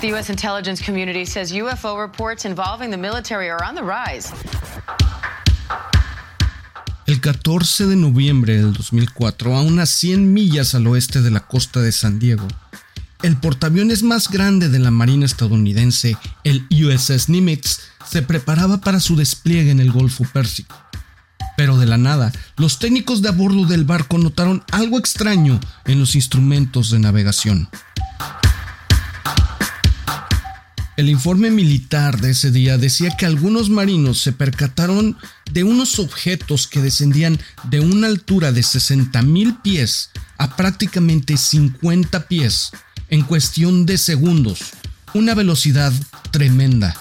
The U.S. intelligence community says UFO reports involving the military are on the rise. El 14 de noviembre del 2004, a unas 100 millas al oeste de la costa de San Diego, el portaaviones más grande de la Marina estadounidense, el USS Nimitz, se preparaba para su despliegue en el Golfo Pérsico. Pero de la nada, los técnicos de a bordo del barco notaron algo extraño en los instrumentos de navegación. El informe militar de ese día decía que algunos marinos se percataron de unos objetos que descendían de una altura de 60.000 pies a prácticamente 50 pies en cuestión de segundos, una velocidad tremenda.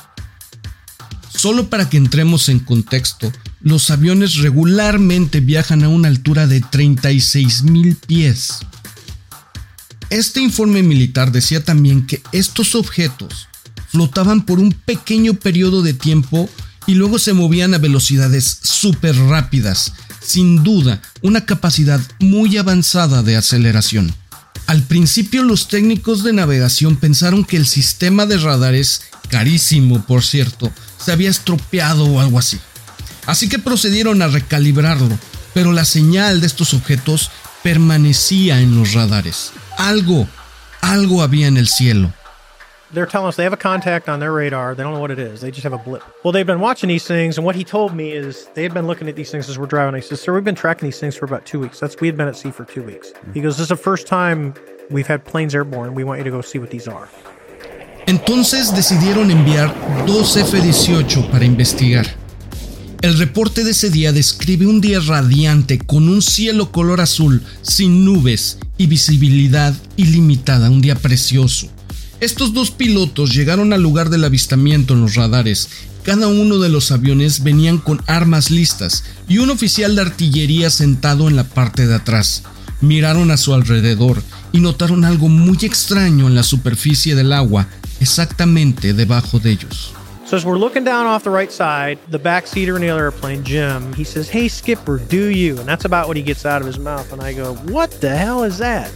Solo para que entremos en contexto, los aviones regularmente viajan a una altura de 36.000 pies. Este informe militar decía también que estos objetos flotaban por un pequeño periodo de tiempo y luego se movían a velocidades súper rápidas, sin duda una capacidad muy avanzada de aceleración. Al principio los técnicos de navegación pensaron que el sistema de radares, carísimo por cierto, se había estropeado o algo así. Así que procedieron a recalibrarlo, pero la señal de estos objetos permanecía en los radares. Algo, algo había en el cielo. They're telling us they have a contact on their radar. They don't know what it is. They just have a blip. Well, they've been watching these things, and what he told me is they had been looking at these things as we're driving. He says, "Sir, we've been tracking these things for about two weeks. That's we had been at sea for two weeks." Mm-hmm. He goes, "This is the first time we've had planes airborne. We want you to go see what these are." Entonces decidieron enviar dos F-18 para investigar. El reporte de ese día describe un día radiante con un cielo color azul, sin nubes y visibilidad ilimitada, un día precioso. Estos dos pilotos llegaron al lugar del avistamiento en los radares. Cada uno de los aviones venían con armas listas y un oficial de artillería sentado en la parte de atrás. Miraron a su alrededor y notaron algo muy extraño en la superficie del agua, exactamente debajo de ellos. So as we're looking down off the right side, the backseater in the airplane, Jim, he says, "Hey skipper, do you?" And that's about what he gets out of his mouth. And I go, "What the hell is that?"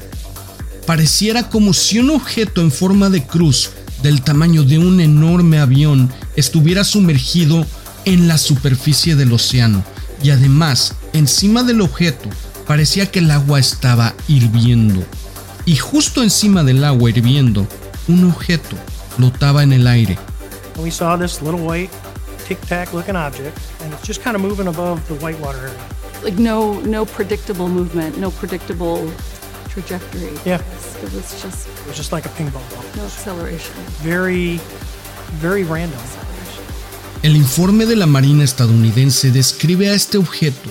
Pareciera como si un objeto en forma de cruz del tamaño de un enorme avión estuviera sumergido en la superficie del océano. Y además encima del objeto parecía que el agua estaba hirviendo. Y justo encima del agua hirviendo un objeto flotaba en el aire. We saw this little white tic tac looking object, and it's just kind of moving above the whitewater area. Like no no predictable movement, no predictable trajectory. Yeah. It was just It was just like a ping pong ball. no acceleration. Very, very random. El informe de la Marina estadounidense describe a este objeto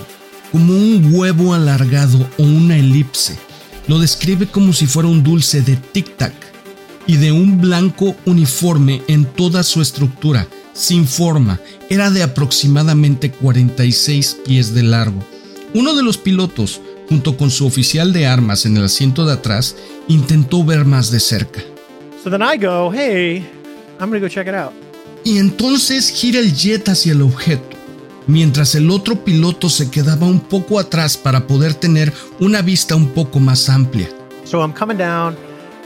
como un huevo alargado o una elipse. Lo describe como si fuera un dulce de tic-tac y de un blanco uniforme en toda su estructura, sin forma. Era de aproximadamente 46 pies de largo. Uno de los pilotos, junto con su oficial de armas en el asiento de atrás, intentó ver más de cerca. So then I go, hey, I'm gonna go check it out. Y entonces gira el jet hacia el objeto, mientras el otro piloto se quedaba un poco atrás para poder tener una vista un poco más amplia. So I'm coming down,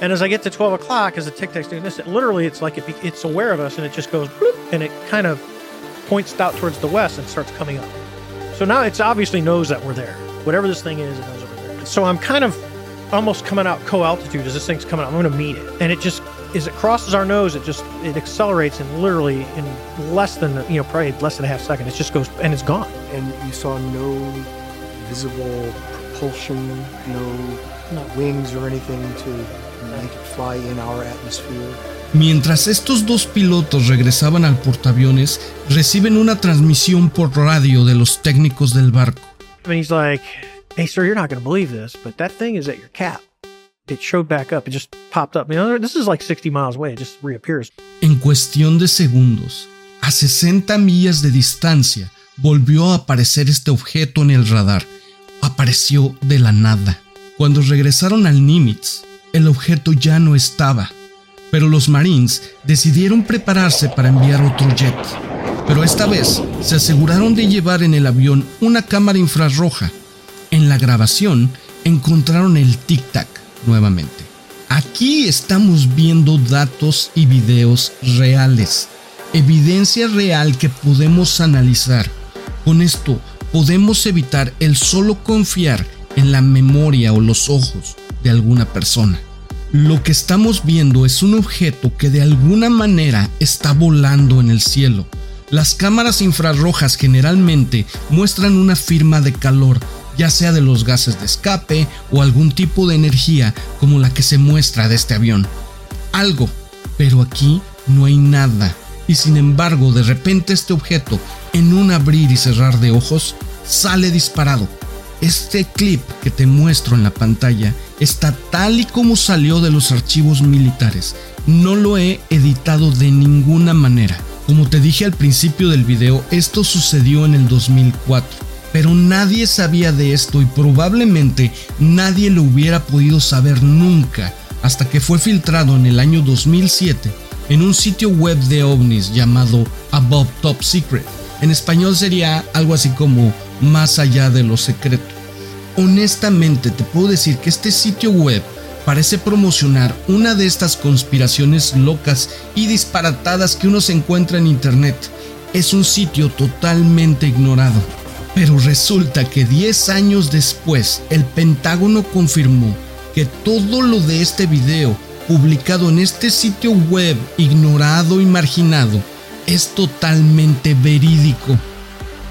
and as I get to 12 o'clock, as the tic tac's doing this, it, literally it's like it, be- it's aware of us, and it just goes bloop, and it kind of points out towards the west and starts coming up. So now it's obviously knows that we're there. Whatever this thing is, it knows that we're there. So I'm kind of almost coming out co-altitude as this thing's coming out. I'm going to meet it, and it just as it crosses our nose, it just it accelerates and literally in less than you know probably less than a half second, it just goes and it's gone. and you saw no visible propulsion, no wings or anything to make it fly in our atmosphere. Mientras estos dos pilotos regresaban al portaaviones, reciben una transmisión por radio de los técnicos del barco. And he's like, "Hey, sir, you're not going to believe this, but that thing is at your cap. It showed back up. It just popped up. You know, this is like 60 miles away. It just reappears. En cuestión de segundos, a 60 millas de distancia, volvió a aparecer este objeto en el radar. Apareció de la nada. Cuando regresaron al Nimitz, el objeto ya no estaba, pero los Marines decidieron prepararse para enviar otro jet. Pero esta vez se aseguraron de llevar en el avión una cámara infrarroja. En la grabación encontraron el tic-tac nuevamente. Aquí estamos viendo datos y videos reales, evidencia real que podemos analizar. Con esto podemos evitar el solo confiar en la memoria o los ojos de alguna persona. Lo que estamos viendo es un objeto que de alguna manera está volando en el cielo. Las cámaras infrarrojas generalmente muestran una firma de calor, ya sea de los gases de escape o algún tipo de energía como la que se muestra de este avión. Algo, pero aquí no hay nada. Y sin embargo, de repente este objeto, en un abrir y cerrar de ojos, sale disparado. Este clip que te muestro en la pantalla está tal y como salió de los archivos militares. No lo he editado de ninguna manera. Como te dije al principio del video, esto sucedió en el 2004, pero nadie sabía de esto y probablemente nadie lo hubiera podido saber nunca hasta que fue filtrado en el año 2007 en un sitio web de ovnis llamado Above Top Secret. En español sería algo así como más allá de lo secreto. Honestamente te puedo decir que este sitio web parece promocionar una de estas conspiraciones locas y disparatadas que uno se encuentra en internet. Es un sitio totalmente ignorado. Pero resulta que 10 años después el Pentágono confirmó que todo lo de este video publicado en este sitio web ignorado y marginado es totalmente verídico.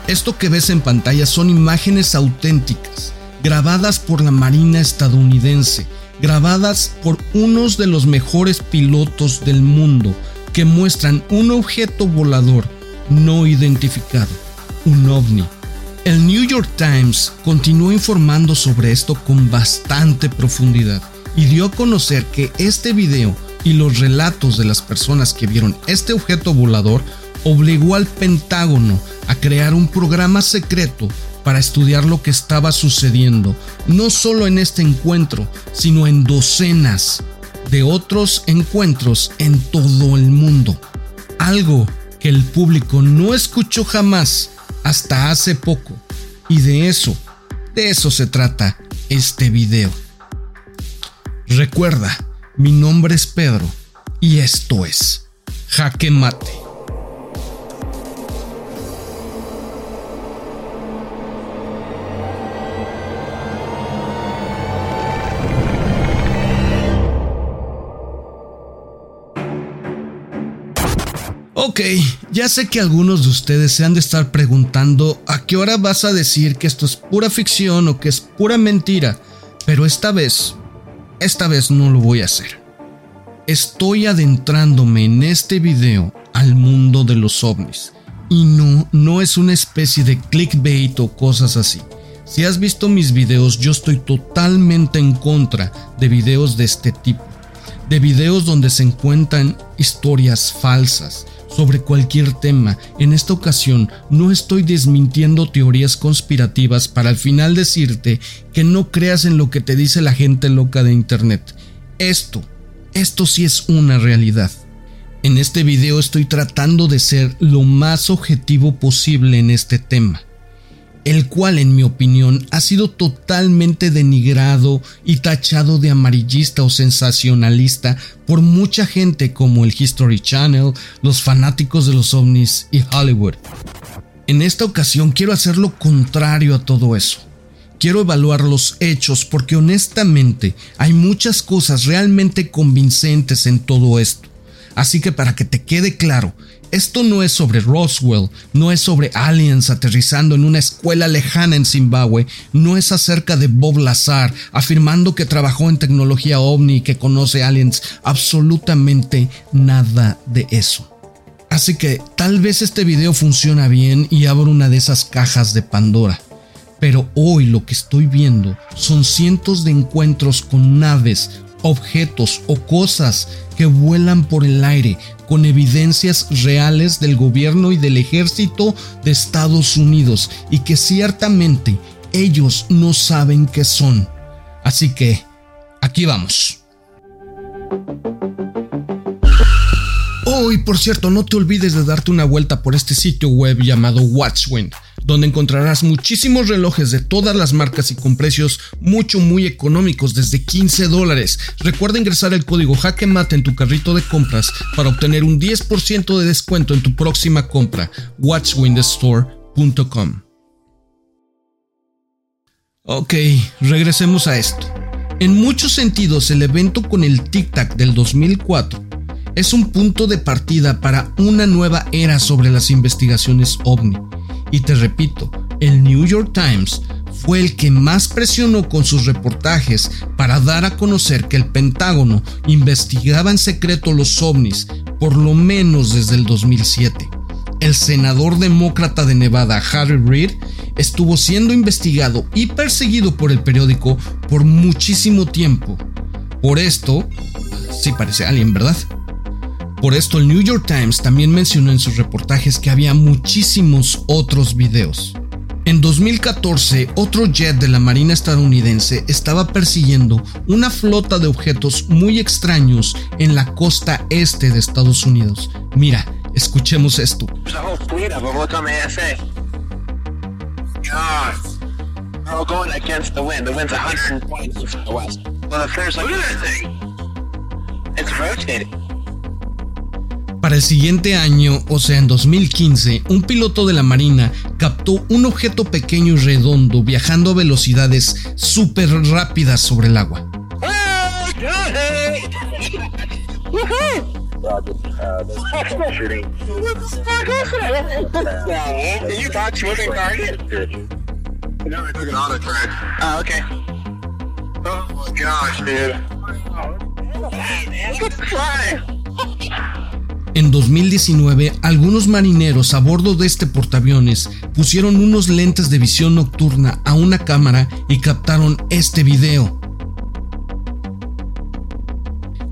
Esto que ves en pantalla son imágenes auténticas grabadas por la Marina estadounidense, grabadas por unos de los mejores pilotos del mundo, que muestran un objeto volador no identificado, un ovni. El New York Times continuó informando sobre esto con bastante profundidad y dio a conocer que este video y los relatos de las personas que vieron este objeto volador obligó al Pentágono a crear un programa secreto para estudiar lo que estaba sucediendo, no solo en este encuentro, sino en docenas de otros encuentros en todo el mundo. Algo que el público no escuchó jamás hasta hace poco. Y de eso, de eso se trata este video. Recuerda, mi nombre es Pedro y esto es Jaque Mate. Ok, ya sé que algunos de ustedes se han de estar preguntando a qué hora vas a decir que esto es pura ficción o que es pura mentira, pero esta vez, esta vez no lo voy a hacer. Estoy adentrándome en este video al mundo de los ovnis. Y no, no es una especie de clickbait o cosas así. Si has visto mis videos, yo estoy totalmente en contra de videos de este tipo. De videos donde se encuentran historias falsas, sobre cualquier tema. En esta ocasión no estoy desmintiendo teorías conspirativas para al final decirte que no creas en lo que te dice la gente loca de Internet. Esto, esto sí es una realidad. En este video estoy tratando de ser lo más objetivo posible en este tema el cual en mi opinión ha sido totalmente denigrado y tachado de amarillista o sensacionalista por mucha gente como el History Channel, los fanáticos de los ovnis y Hollywood. En esta ocasión quiero hacer lo contrario a todo eso. Quiero evaluar los hechos porque honestamente hay muchas cosas realmente convincentes en todo esto. Así que para que te quede claro, esto no es sobre Roswell, no es sobre aliens aterrizando en una escuela lejana en Zimbabue, no es acerca de Bob Lazar afirmando que trabajó en tecnología ovni y que conoce aliens, absolutamente nada de eso. Así que tal vez este video funciona bien y abro una de esas cajas de Pandora. Pero hoy lo que estoy viendo son cientos de encuentros con naves objetos o cosas que vuelan por el aire con evidencias reales del gobierno y del ejército de Estados Unidos y que ciertamente ellos no saben qué son. Así que, aquí vamos. Oh, y por cierto, no te olvides de darte una vuelta por este sitio web llamado Watchwind, donde encontrarás muchísimos relojes de todas las marcas y con precios mucho muy económicos, desde 15 dólares. Recuerda ingresar el código JaqueMate en tu carrito de compras para obtener un 10% de descuento en tu próxima compra. Watchwindstore.com Ok, regresemos a esto. En muchos sentidos, el evento con el Tic Tac del 2004 es un punto de partida para una nueva era sobre las investigaciones ovni. Y te repito, el New York Times fue el que más presionó con sus reportajes para dar a conocer que el Pentágono investigaba en secreto los ovnis por lo menos desde el 2007. El senador demócrata de Nevada, Harry Reid, estuvo siendo investigado y perseguido por el periódico por muchísimo tiempo. Por esto, sí parece alien, ¿verdad? Por esto el New York Times también mencionó en sus reportajes que había muchísimos otros videos. En 2014, otro jet de la Marina estadounidense estaba persiguiendo una flota de objetos muy extraños en la costa este de Estados Unidos. Mira, escuchemos esto. Para el siguiente año, o sea en 2015, un piloto de la Marina captó un objeto pequeño y redondo viajando a velocidades súper rápidas sobre el agua. En 2019, algunos marineros a bordo de este portaaviones pusieron unos lentes de visión nocturna a una cámara y captaron este video.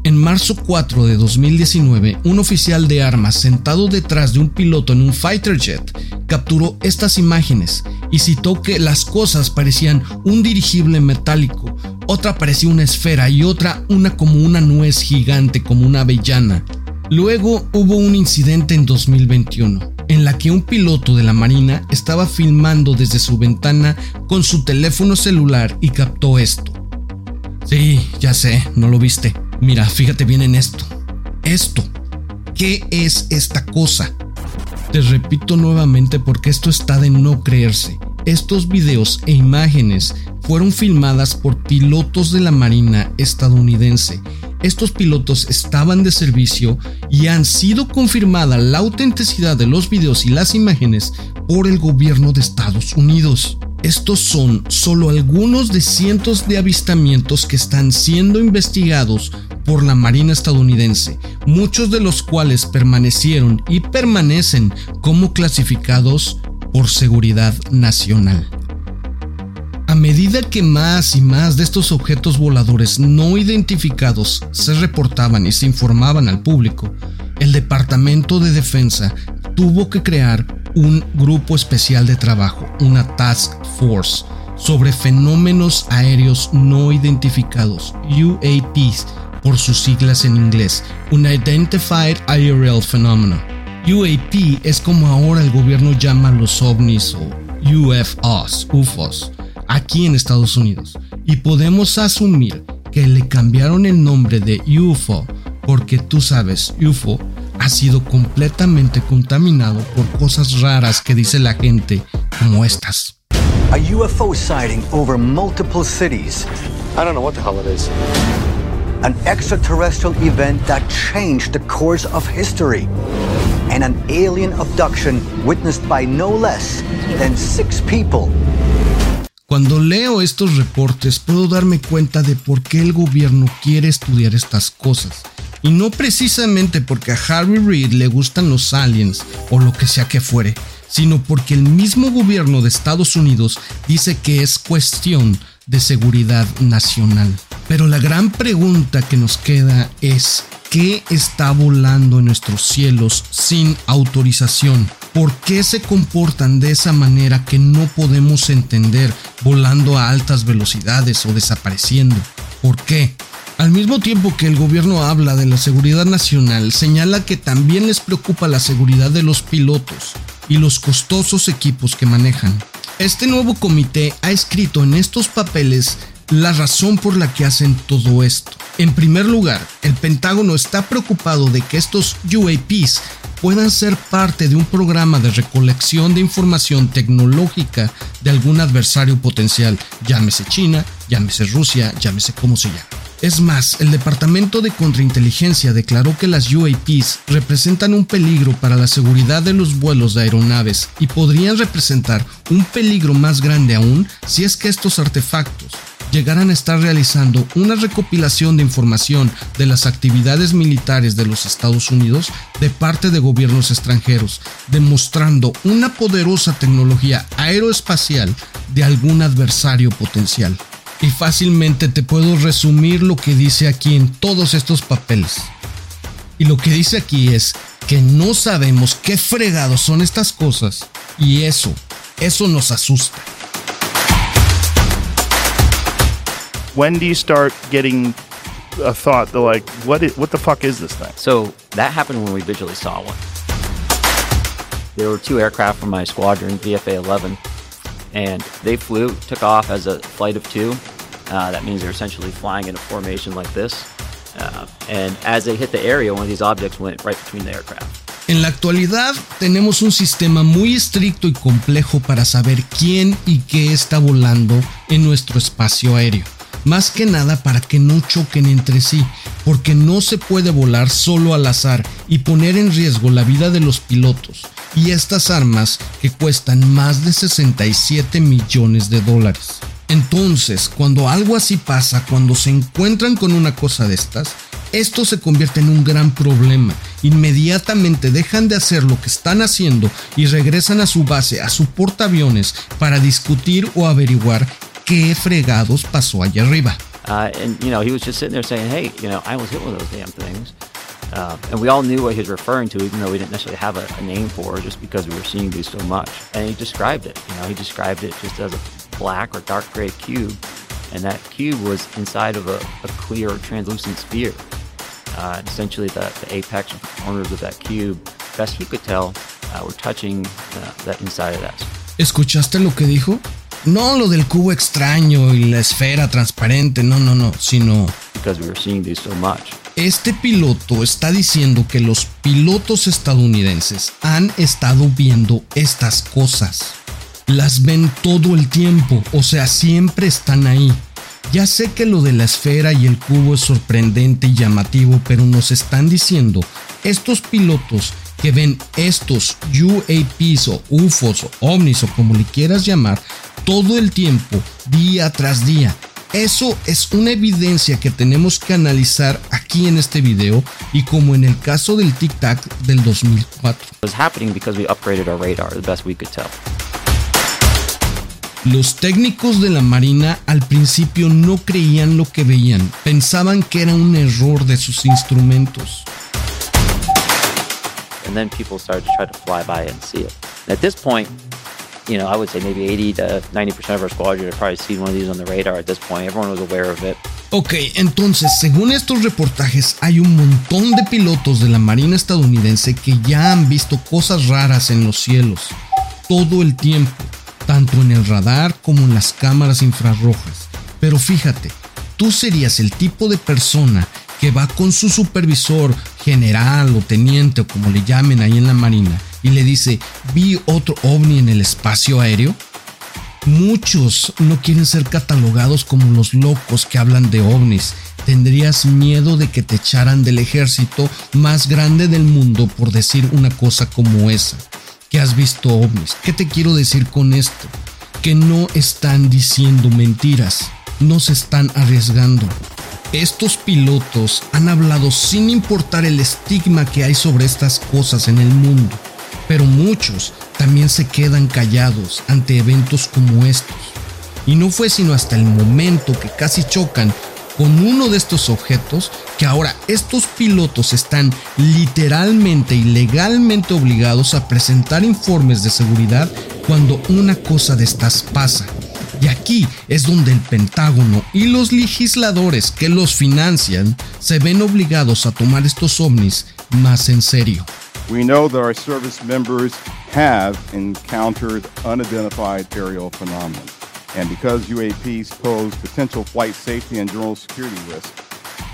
En marzo 4 de 2019, un oficial de armas sentado detrás de un piloto en un fighter jet capturó estas imágenes y citó que las cosas parecían un dirigible metálico, otra parecía una esfera y otra una como una nuez gigante, como una avellana. Luego hubo un incidente en 2021 en la que un piloto de la Marina estaba filmando desde su ventana con su teléfono celular y captó esto. Sí, ya sé, no lo viste. Mira, fíjate bien en esto. Esto. ¿Qué es esta cosa? Te repito nuevamente porque esto está de no creerse. Estos videos e imágenes fueron filmadas por pilotos de la Marina estadounidense estos pilotos estaban de servicio y han sido confirmada la autenticidad de los videos y las imágenes por el gobierno de Estados Unidos. Estos son solo algunos de cientos de avistamientos que están siendo investigados por la Marina estadounidense, muchos de los cuales permanecieron y permanecen como clasificados por seguridad nacional. A medida que más y más de estos objetos voladores no identificados se reportaban y se informaban al público, el Departamento de Defensa tuvo que crear un grupo especial de trabajo, una Task Force, sobre fenómenos aéreos no identificados, UAPs por sus siglas en inglés, Unidentified Aerial Phenomena. UAP es como ahora el gobierno llama a los ovnis o UFOs, UFOs aquí en Estados Unidos y podemos asumir que le cambiaron el nombre de UFO porque tú sabes, UFO ha sido completamente contaminado por cosas raras que dice la gente como estas. A UFO sighting over multiple cities. I don't know what the hell it is. An extraterrestrial event that changed the course of history. And an alien abduction witnessed by no less than six people cuando leo estos reportes puedo darme cuenta de por qué el gobierno quiere estudiar estas cosas. Y no precisamente porque a Harry Reid le gustan los aliens o lo que sea que fuere, sino porque el mismo gobierno de Estados Unidos dice que es cuestión de seguridad nacional. Pero la gran pregunta que nos queda es, ¿qué está volando en nuestros cielos sin autorización? ¿Por qué se comportan de esa manera que no podemos entender volando a altas velocidades o desapareciendo? ¿Por qué? Al mismo tiempo que el gobierno habla de la seguridad nacional, señala que también les preocupa la seguridad de los pilotos y los costosos equipos que manejan. Este nuevo comité ha escrito en estos papeles la razón por la que hacen todo esto. En primer lugar, el Pentágono está preocupado de que estos UAPs puedan ser parte de un programa de recolección de información tecnológica de algún adversario potencial, llámese China, llámese Rusia, llámese como se llame. Es más, el Departamento de Contrainteligencia declaró que las UAPs representan un peligro para la seguridad de los vuelos de aeronaves y podrían representar un peligro más grande aún si es que estos artefactos llegaran a estar realizando una recopilación de información de las actividades militares de los Estados Unidos de parte de gobiernos extranjeros, demostrando una poderosa tecnología aeroespacial de algún adversario potencial. Y fácilmente te puedo resumir lo que dice aquí en todos estos papeles. Y lo que dice aquí es que no sabemos qué fregados son estas cosas y eso, eso nos asusta. When do you start getting a thought that like what is, what the fuck is this thing? So that happened when we visually saw one. There were two aircraft from my squadron, VFA 11, and they flew, took off as a flight of two. Uh, that means they're essentially flying in a formation like this. Uh, and as they hit the area, one of these objects went right between the aircraft. En la actualidad tenemos un sistema muy estricto y complejo para saber quién y qué está volando en nuestro espacio aéreo. Más que nada para que no choquen entre sí, porque no se puede volar solo al azar y poner en riesgo la vida de los pilotos y estas armas que cuestan más de 67 millones de dólares. Entonces, cuando algo así pasa, cuando se encuentran con una cosa de estas, esto se convierte en un gran problema. Inmediatamente dejan de hacer lo que están haciendo y regresan a su base, a su portaaviones, para discutir o averiguar qué fregados pasó allá arriba. Uh, and, you know, he was just sitting there saying, hey, you know, I was hit with those damn things. Uh, and we all knew what he was referring to, even though we didn't necessarily have a, a, name for it, just because we were seeing these so much. And he described it. You know, he described it just as a black or dark gray cube, and that cube was inside of a, a clear translucent sphere. Uh, essentially, the, the, apex corners of that cube, best he could tell, uh, were touching uh, that inside of that. ¿Escuchaste lo que dijo? No lo del cubo extraño y la esfera transparente, no, no, no, sino... Este piloto está diciendo que los pilotos estadounidenses han estado viendo estas cosas. Las ven todo el tiempo, o sea, siempre están ahí. Ya sé que lo de la esfera y el cubo es sorprendente y llamativo, pero nos están diciendo, estos pilotos que ven estos UAPs o UFOs o ovnis o como le quieras llamar, todo el tiempo, día tras día. Eso es una evidencia que tenemos que analizar aquí en este video y como en el caso del Tic Tac del 2004. Los técnicos de la Marina al principio no creían lo que veían, pensaban que era un error de sus instrumentos. And then people started to try to fly by and see it. At this point, you know, I would say maybe 80 to 90% of our squadron had probably seen one of these on the radar at this point. Everyone was aware of it. Ok, entonces, según estos reportajes, hay un montón de pilotos de la Marina estadounidense que ya han visto cosas raras en los cielos, todo el tiempo, tanto en el radar como en las cámaras infrarrojas. Pero fíjate, tú serías el tipo de persona que va con su supervisor, general o teniente o como le llamen ahí en la Marina y le dice, vi otro ovni en el espacio aéreo. Muchos no quieren ser catalogados como los locos que hablan de ovnis. Tendrías miedo de que te echaran del ejército más grande del mundo por decir una cosa como esa. Que has visto ovnis. ¿Qué te quiero decir con esto? Que no están diciendo mentiras. No se están arriesgando. Estos pilotos han hablado sin importar el estigma que hay sobre estas cosas en el mundo pero muchos también se quedan callados ante eventos como estos. Y no fue sino hasta el momento que casi chocan con uno de estos objetos que ahora estos pilotos están literalmente y legalmente obligados a presentar informes de seguridad cuando una cosa de estas pasa. Y aquí es donde el Pentágono y los legisladores que los financian se ven obligados a tomar estos ovnis más en serio. We know that our service members have encountered unidentified aerial phenomena. And because UAPs pose potential flight safety and general security risks,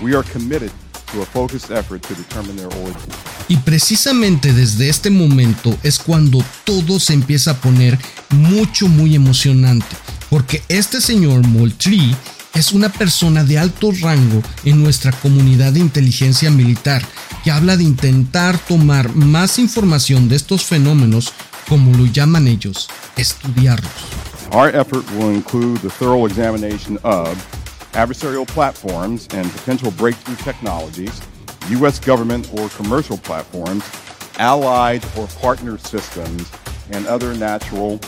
we are committed to a focused effort to determine their origin. Y precisamente desde este momento es cuando todo se empieza a poner mucho, muy emocionante. Porque este señor Moultrie es una persona de alto rango en nuestra comunidad de inteligencia militar que habla de intentar tomar más información de estos fenómenos, como lo llaman ellos, estudiarlos. Our effort will include the thorough examination of adversarial platforms and potential breakthrough technologies, U.S. government or commercial platforms, allied or partner systems, and other natural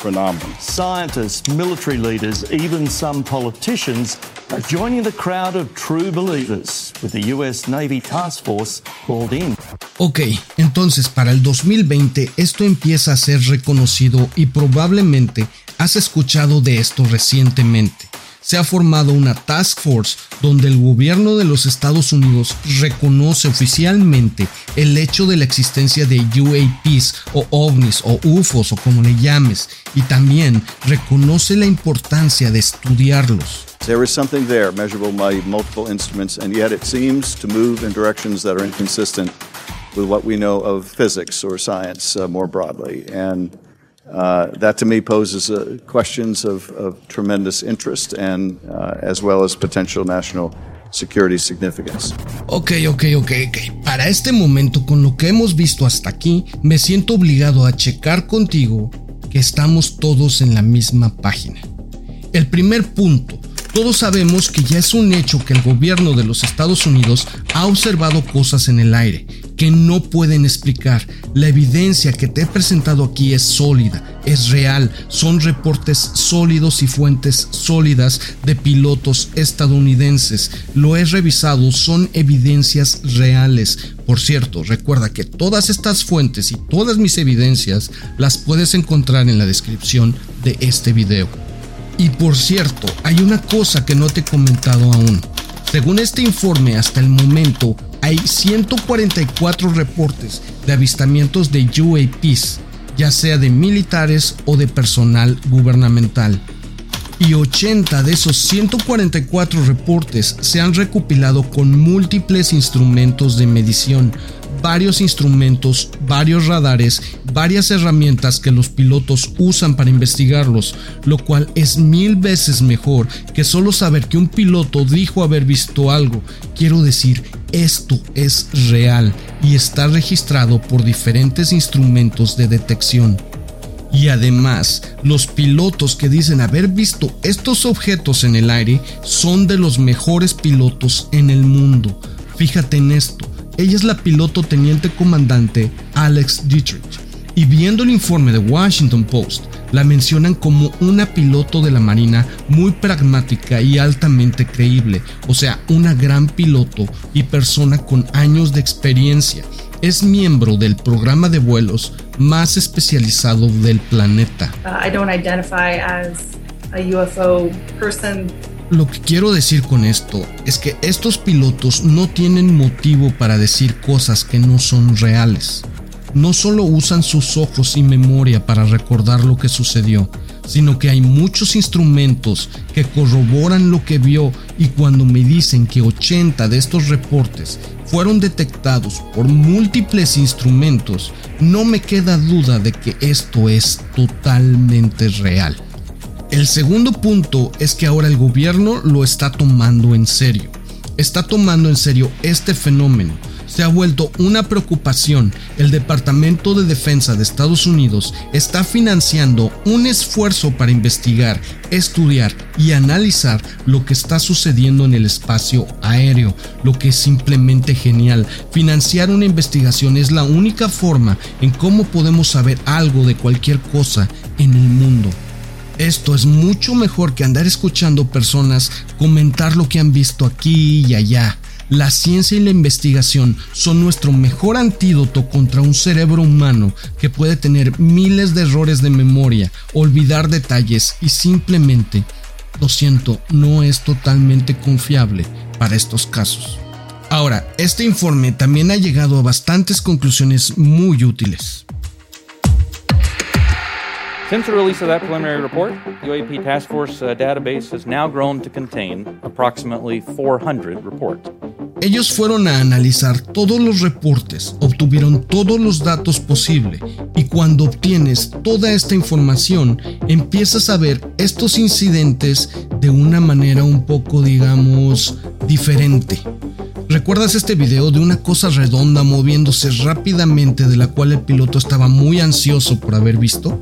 phenomenon. Scientists, military leaders, even some politicians are joining the crowd of true believers with the US Navy Task Force called in. Ok, entonces para el 2020 esto empieza a ser reconocido y probablemente has escuchado de esto recientemente se ha formado una task force donde el gobierno de los Estados Unidos reconoce oficialmente el hecho de la existencia de UAPs o ovnis o UFOs o como le llames y también reconoce la importancia de estudiarlos. There is something there measurable by multiple instruments and yet it seems to move in directions that are inconsistent with what we know of physics or science uh, more broadly and Uh, that to me poses uh, questions of, of, tremendous interest and uh, as well as potential national security significance. Ok, ok, ok, ok. Para este momento, con lo que hemos visto hasta aquí, me siento obligado a checar contigo que estamos todos en la misma página. El primer punto. Todos sabemos que ya es un hecho que el gobierno de los Estados Unidos ha observado cosas en el aire que no pueden explicar. La evidencia que te he presentado aquí es sólida, es real, son reportes sólidos y fuentes sólidas de pilotos estadounidenses. Lo he revisado, son evidencias reales. Por cierto, recuerda que todas estas fuentes y todas mis evidencias las puedes encontrar en la descripción de este video. Y por cierto, hay una cosa que no te he comentado aún. Según este informe, hasta el momento hay 144 reportes de avistamientos de UAPs, ya sea de militares o de personal gubernamental. Y 80 de esos 144 reportes se han recopilado con múltiples instrumentos de medición, varios instrumentos, varios radares, varias herramientas que los pilotos usan para investigarlos, lo cual es mil veces mejor que solo saber que un piloto dijo haber visto algo. Quiero decir, esto es real y está registrado por diferentes instrumentos de detección. Y además, los pilotos que dicen haber visto estos objetos en el aire son de los mejores pilotos en el mundo. Fíjate en esto, ella es la piloto teniente comandante Alex Dietrich. Y viendo el informe de Washington Post, la mencionan como una piloto de la Marina muy pragmática y altamente creíble, o sea, una gran piloto y persona con años de experiencia. Es miembro del programa de vuelos más especializado del planeta. Uh, I don't identify as a UFO lo que quiero decir con esto es que estos pilotos no tienen motivo para decir cosas que no son reales. No solo usan sus ojos y memoria para recordar lo que sucedió, sino que hay muchos instrumentos que corroboran lo que vio y cuando me dicen que 80 de estos reportes fueron detectados por múltiples instrumentos, no me queda duda de que esto es totalmente real. El segundo punto es que ahora el gobierno lo está tomando en serio. Está tomando en serio este fenómeno. Se ha vuelto una preocupación. El Departamento de Defensa de Estados Unidos está financiando un esfuerzo para investigar, estudiar y analizar lo que está sucediendo en el espacio aéreo, lo que es simplemente genial. Financiar una investigación es la única forma en cómo podemos saber algo de cualquier cosa en el mundo. Esto es mucho mejor que andar escuchando personas comentar lo que han visto aquí y allá. La ciencia y la investigación son nuestro mejor antídoto contra un cerebro humano que puede tener miles de errores de memoria, olvidar detalles y simplemente, lo siento, no es totalmente confiable para estos casos. Ahora, este informe también ha llegado a bastantes conclusiones muy útiles. Since the release of that preliminary report, the UAP Task Force uh, database has now grown to contain approximately 400 reports. Ellos fueron a analizar todos los reportes, obtuvieron todos los datos posibles y cuando obtienes toda esta información empiezas a ver estos incidentes de una manera un poco, digamos, diferente. ¿Recuerdas este video de una cosa redonda moviéndose rápidamente de la cual el piloto estaba muy ansioso por haber visto?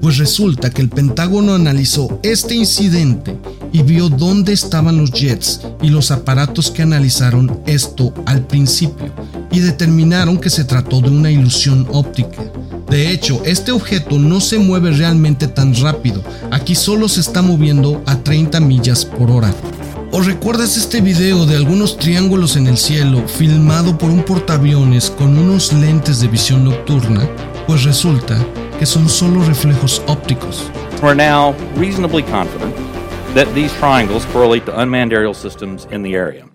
Pues resulta que el Pentágono analizó este incidente y vio dónde estaban los jets y los aparatos que analizaron esto al principio y determinaron que se trató de una ilusión óptica. De hecho, este objeto no se mueve realmente tan rápido, aquí solo se está moviendo a 30 millas por hora. ¿O recuerdas este video de algunos triángulos en el cielo filmado por un portaaviones con unos lentes de visión nocturna? Pues resulta que son solo reflejos ópticos. We're now reasonably confident that these triangles correlate to unmanned aerial systems in the area.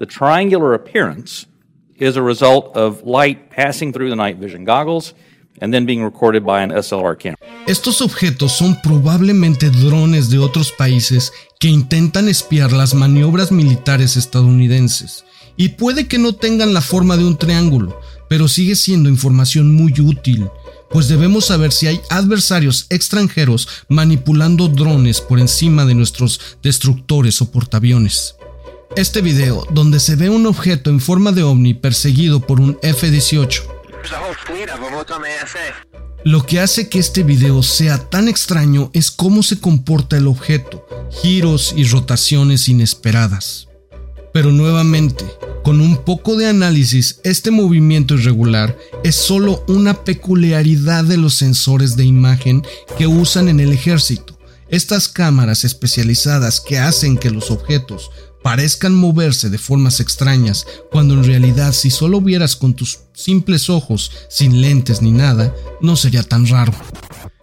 The triangular appearance is a result of light passing through the night vision goggles and then being recorded by an SLR camera. Estos objetos son probablemente drones de otros países que intentan espiar las maniobras militares estadounidenses. Y puede que no tengan la forma de un triángulo, pero sigue siendo información muy útil, pues debemos saber si hay adversarios extranjeros manipulando drones por encima de nuestros destructores o portaaviones. Este video, donde se ve un objeto en forma de ovni perseguido por un F-18, lo que hace que este video sea tan extraño es cómo se comporta el objeto, giros y rotaciones inesperadas. Pero nuevamente, con un poco de análisis, este movimiento irregular es solo una peculiaridad de los sensores de imagen que usan en el ejército. Estas cámaras especializadas que hacen que los objetos parezcan moverse de formas extrañas, cuando en realidad si solo vieras con tus simples ojos, sin lentes ni nada, no sería tan raro.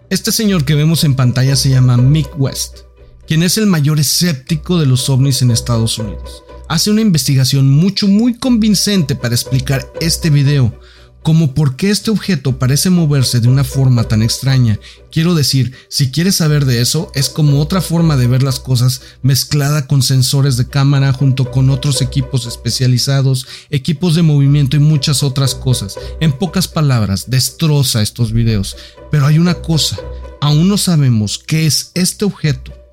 Este señor que vemos en pantalla se llama Mick West, quien es el mayor escéptico de los ovnis en Estados Unidos. Hace una investigación mucho muy convincente para explicar este video, como por qué este objeto parece moverse de una forma tan extraña. Quiero decir, si quieres saber de eso, es como otra forma de ver las cosas mezclada con sensores de cámara junto con otros equipos especializados, equipos de movimiento y muchas otras cosas. En pocas palabras, destroza estos videos. Pero hay una cosa, aún no sabemos qué es este objeto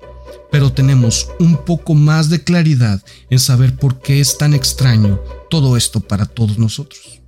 pero tenemos un poco más de claridad en saber por qué es tan extraño todo esto para todos nosotros.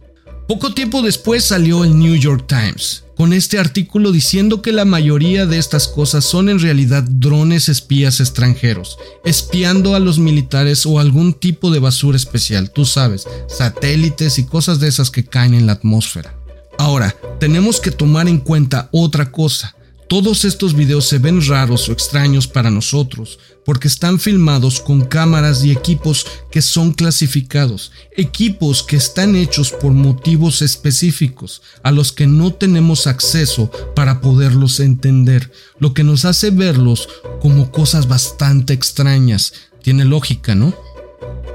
Poco tiempo después salió el New York Times, con este artículo diciendo que la mayoría de estas cosas son en realidad drones espías extranjeros, espiando a los militares o algún tipo de basura especial, tú sabes, satélites y cosas de esas que caen en la atmósfera. Ahora, tenemos que tomar en cuenta otra cosa. Todos estos videos se ven raros o extraños para nosotros porque están filmados con cámaras y equipos que son clasificados, equipos que están hechos por motivos específicos a los que no tenemos acceso para poderlos entender, lo que nos hace verlos como cosas bastante extrañas. Tiene lógica, ¿no?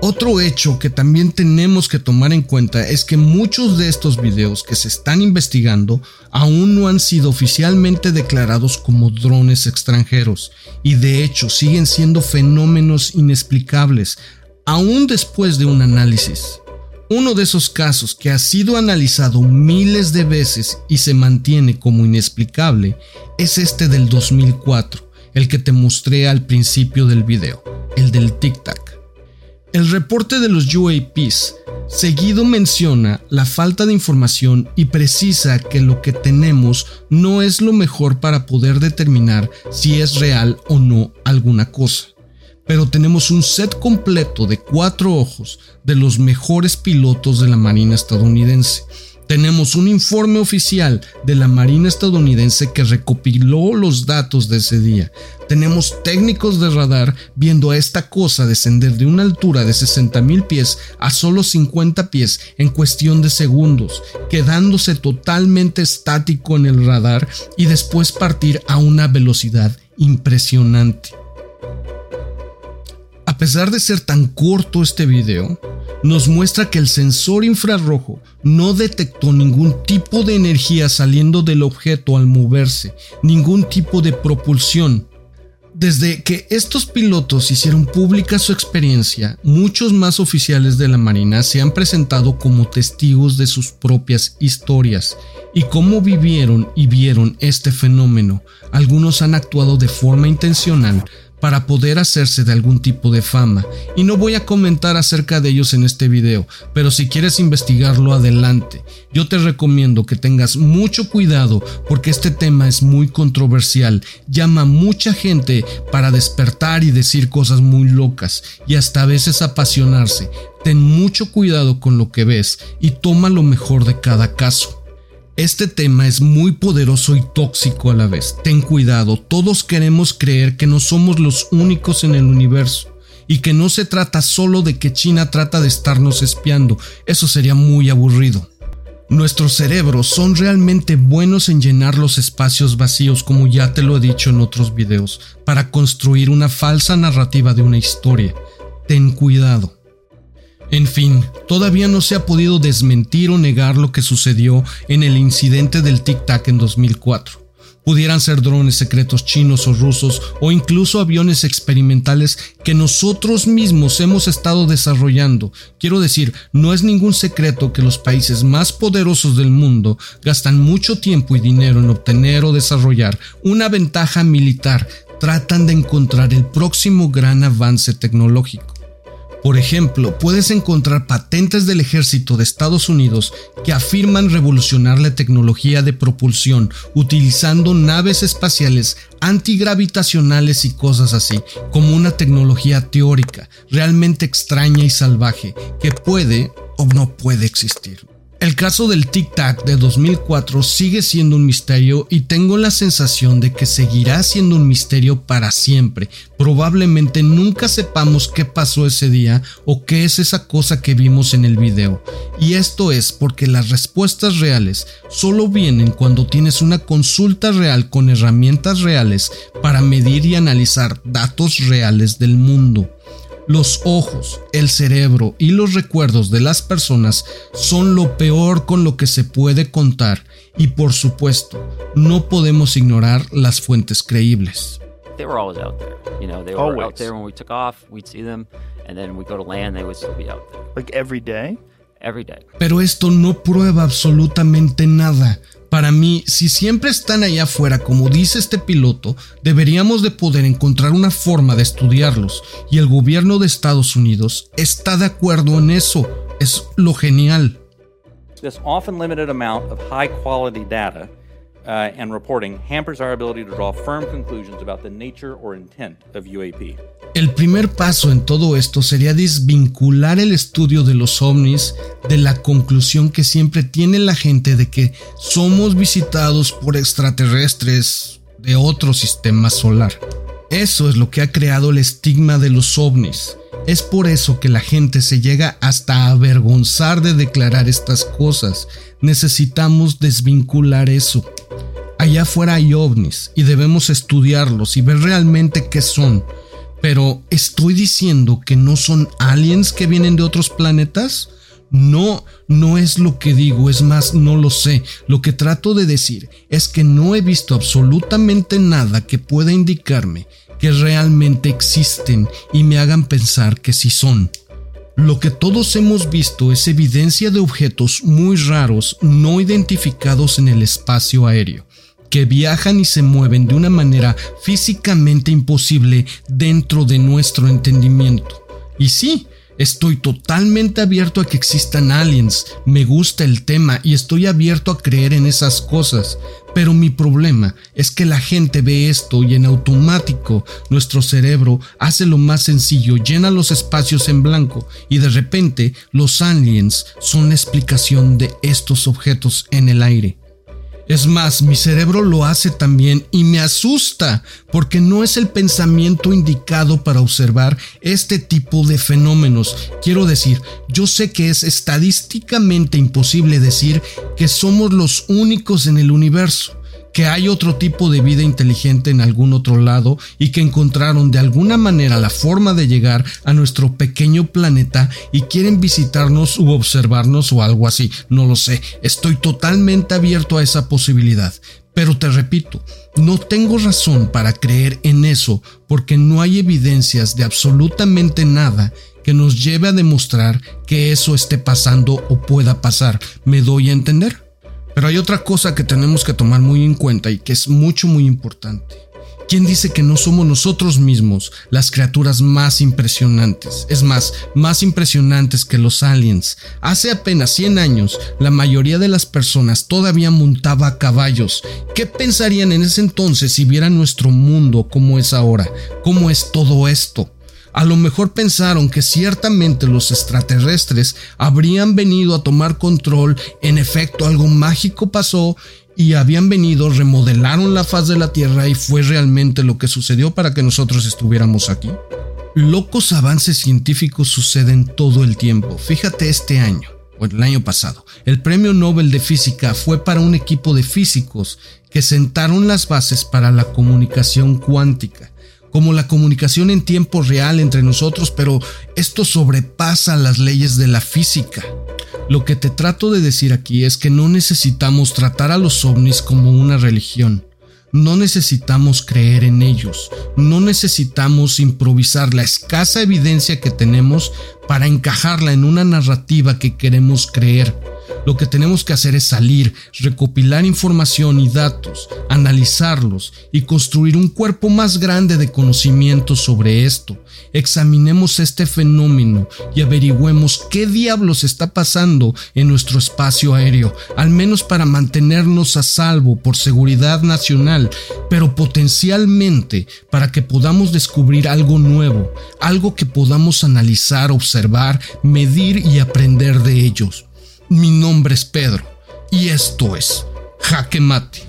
Otro hecho que también tenemos que tomar en cuenta es que muchos de estos videos que se están investigando aún no han sido oficialmente declarados como drones extranjeros y de hecho siguen siendo fenómenos inexplicables aún después de un análisis. Uno de esos casos que ha sido analizado miles de veces y se mantiene como inexplicable es este del 2004, el que te mostré al principio del video, el del Tic Tac. El reporte de los UAPs seguido menciona la falta de información y precisa que lo que tenemos no es lo mejor para poder determinar si es real o no alguna cosa. Pero tenemos un set completo de cuatro ojos de los mejores pilotos de la Marina estadounidense. Tenemos un informe oficial de la Marina estadounidense que recopiló los datos de ese día. Tenemos técnicos de radar viendo a esta cosa descender de una altura de 60 mil pies a solo 50 pies en cuestión de segundos, quedándose totalmente estático en el radar y después partir a una velocidad impresionante. A pesar de ser tan corto este video, nos muestra que el sensor infrarrojo no detectó ningún tipo de energía saliendo del objeto al moverse, ningún tipo de propulsión. Desde que estos pilotos hicieron pública su experiencia, muchos más oficiales de la Marina se han presentado como testigos de sus propias historias y cómo vivieron y vieron este fenómeno. Algunos han actuado de forma intencional para poder hacerse de algún tipo de fama, y no voy a comentar acerca de ellos en este video, pero si quieres investigarlo adelante. Yo te recomiendo que tengas mucho cuidado porque este tema es muy controversial, llama a mucha gente para despertar y decir cosas muy locas y hasta a veces apasionarse. Ten mucho cuidado con lo que ves y toma lo mejor de cada caso. Este tema es muy poderoso y tóxico a la vez. Ten cuidado, todos queremos creer que no somos los únicos en el universo y que no se trata solo de que China trata de estarnos espiando. Eso sería muy aburrido. Nuestros cerebros son realmente buenos en llenar los espacios vacíos, como ya te lo he dicho en otros videos, para construir una falsa narrativa de una historia. Ten cuidado. En fin, todavía no se ha podido desmentir o negar lo que sucedió en el incidente del Tic Tac en 2004. Pudieran ser drones secretos chinos o rusos o incluso aviones experimentales que nosotros mismos hemos estado desarrollando. Quiero decir, no es ningún secreto que los países más poderosos del mundo gastan mucho tiempo y dinero en obtener o desarrollar una ventaja militar. Tratan de encontrar el próximo gran avance tecnológico. Por ejemplo, puedes encontrar patentes del ejército de Estados Unidos que afirman revolucionar la tecnología de propulsión utilizando naves espaciales antigravitacionales y cosas así, como una tecnología teórica, realmente extraña y salvaje, que puede o no puede existir. El caso del Tic Tac de 2004 sigue siendo un misterio y tengo la sensación de que seguirá siendo un misterio para siempre. Probablemente nunca sepamos qué pasó ese día o qué es esa cosa que vimos en el video. Y esto es porque las respuestas reales solo vienen cuando tienes una consulta real con herramientas reales para medir y analizar datos reales del mundo. Los ojos, el cerebro y los recuerdos de las personas son lo peor con lo que se puede contar y por supuesto no podemos ignorar las fuentes creíbles. They were always out there. You know, they were out there when we took off, we'd see them, and then we go to land, they would still be out there. Like every day? Every day. Pero esto no prueba absolutamente nada. Para mí, si siempre están allá afuera como dice este piloto, deberíamos de poder encontrar una forma de estudiarlos y el gobierno de Estados Unidos está de acuerdo en eso. Es lo genial. This often limited amount of high quality data uh, and reporting hampers our ability to draw firm conclusions about the nature or intent of UAP. El primer paso en todo esto sería desvincular el estudio de los ovnis de la conclusión que siempre tiene la gente de que somos visitados por extraterrestres de otro sistema solar. Eso es lo que ha creado el estigma de los ovnis. Es por eso que la gente se llega hasta avergonzar de declarar estas cosas. Necesitamos desvincular eso. Allá afuera hay ovnis y debemos estudiarlos y ver realmente qué son pero ¿estoy diciendo que no son aliens que vienen de otros planetas? No, no es lo que digo, es más, no lo sé. Lo que trato de decir es que no he visto absolutamente nada que pueda indicarme que realmente existen y me hagan pensar que sí son. Lo que todos hemos visto es evidencia de objetos muy raros no identificados en el espacio aéreo que viajan y se mueven de una manera físicamente imposible dentro de nuestro entendimiento. Y sí, Estoy totalmente abierto a que existan aliens, me gusta el tema y estoy abierto a creer en esas cosas. Pero mi problema es que la gente ve esto y en automático nuestro cerebro hace lo más sencillo, llena los espacios en blanco y de repente los aliens son la explicación de estos objetos en el aire. Es más, mi cerebro lo hace también y me asusta porque no es el pensamiento indicado para observar este tipo de fenómenos. Quiero decir, yo sé que es estadísticamente imposible decir que somos los únicos en el universo que hay otro tipo de vida inteligente en algún otro lado y que encontraron de alguna manera la forma de llegar a nuestro pequeño planeta y quieren visitarnos u observarnos o algo así. No lo sé, estoy totalmente abierto a esa posibilidad. Pero te repito, no tengo razón para creer en eso porque no hay evidencias de absolutamente nada que nos lleve a demostrar que eso esté pasando o pueda pasar. ¿Me doy a entender? Pero hay otra cosa que tenemos que tomar muy en cuenta y que es mucho muy importante. ¿Quién dice que no somos nosotros mismos las criaturas más impresionantes? Es más, más impresionantes que los aliens. Hace apenas 100 años, la mayoría de las personas todavía montaba caballos. ¿Qué pensarían en ese entonces si vieran nuestro mundo como es ahora? ¿Cómo es todo esto? A lo mejor pensaron que ciertamente los extraterrestres habrían venido a tomar control, en efecto algo mágico pasó y habían venido, remodelaron la faz de la Tierra y fue realmente lo que sucedió para que nosotros estuviéramos aquí. Locos avances científicos suceden todo el tiempo. Fíjate este año, o el año pasado, el premio Nobel de Física fue para un equipo de físicos que sentaron las bases para la comunicación cuántica como la comunicación en tiempo real entre nosotros, pero esto sobrepasa las leyes de la física. Lo que te trato de decir aquí es que no necesitamos tratar a los ovnis como una religión. No necesitamos creer en ellos, no necesitamos improvisar la escasa evidencia que tenemos para encajarla en una narrativa que queremos creer. Lo que tenemos que hacer es salir, recopilar información y datos, analizarlos y construir un cuerpo más grande de conocimiento sobre esto. Examinemos este fenómeno y averigüemos qué diablos está pasando en nuestro espacio aéreo, al menos para mantenernos a salvo por seguridad nacional, pero potencialmente para que podamos descubrir algo nuevo, algo que podamos analizar, observar, medir y aprender de ellos. Mi nombre es Pedro y esto es Jaque Mate.